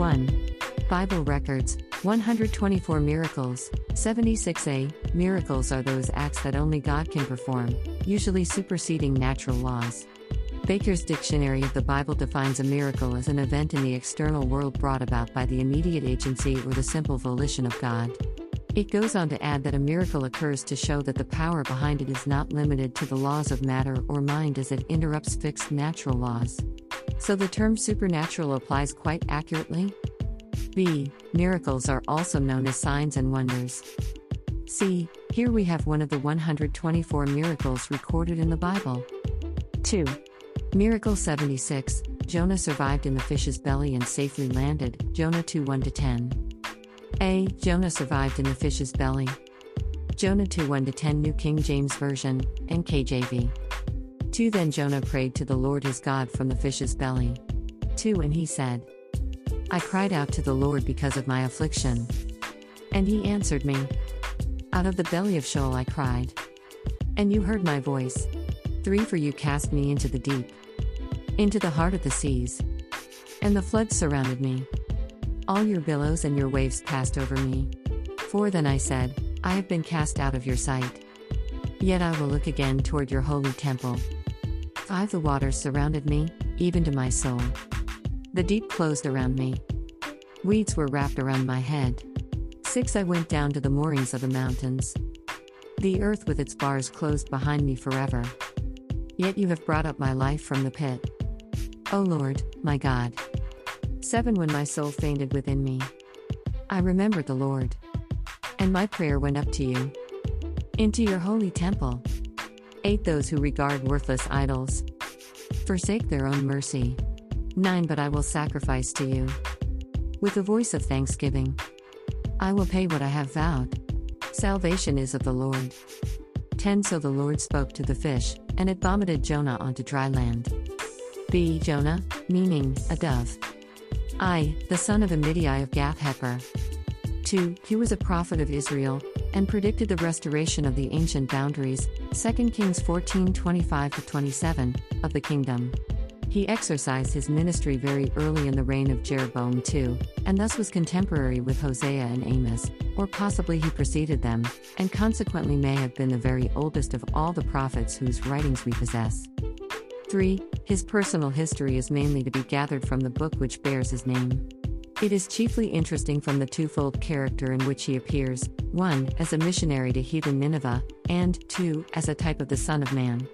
1. Bible records 124 miracles. 76a Miracles are those acts that only God can perform, usually superseding natural laws. Baker's Dictionary of the Bible defines a miracle as an event in the external world brought about by the immediate agency or the simple volition of God. It goes on to add that a miracle occurs to show that the power behind it is not limited to the laws of matter or mind as it interrupts fixed natural laws. So the term supernatural applies quite accurately? B. Miracles are also known as signs and wonders. C. Here we have one of the 124 miracles recorded in the Bible. 2. Miracle 76 Jonah survived in the fish's belly and safely landed. Jonah 2 1 10. A. Jonah survived in the fish's belly. Jonah 2 1 10 New King James Version, NKJV. 2 Then Jonah prayed to the Lord his God from the fish's belly. 2 And he said, I cried out to the Lord because of my affliction. And he answered me. Out of the belly of Sheol I cried. And you heard my voice. 3 For you cast me into the deep, into the heart of the seas. And the floods surrounded me. All your billows and your waves passed over me. 4 Then I said, I have been cast out of your sight. Yet I will look again toward your holy temple. 5 The waters surrounded me, even to my soul. The deep closed around me. Weeds were wrapped around my head. 6 I went down to the moorings of the mountains. The earth with its bars closed behind me forever. Yet you have brought up my life from the pit. O Lord, my God. 7 When my soul fainted within me, I remembered the Lord. And my prayer went up to you. Into your holy temple. 8 Those who regard worthless idols forsake their own mercy. 9 But I will sacrifice to you with a voice of thanksgiving. I will pay what I have vowed. Salvation is of the Lord. 10 So the Lord spoke to the fish, and it vomited Jonah onto dry land. B. Jonah, meaning, a dove. I, the son of Amittai of Gath Hepher. 2. He was a prophet of Israel, and predicted the restoration of the ancient boundaries, 2 Kings 14 25 27, of the kingdom. He exercised his ministry very early in the reign of Jeroboam II, and thus was contemporary with Hosea and Amos, or possibly he preceded them, and consequently may have been the very oldest of all the prophets whose writings we possess. 3. His personal history is mainly to be gathered from the book which bears his name. It is chiefly interesting from the twofold character in which he appears 1. as a missionary to heathen Nineveh, and 2. as a type of the Son of Man.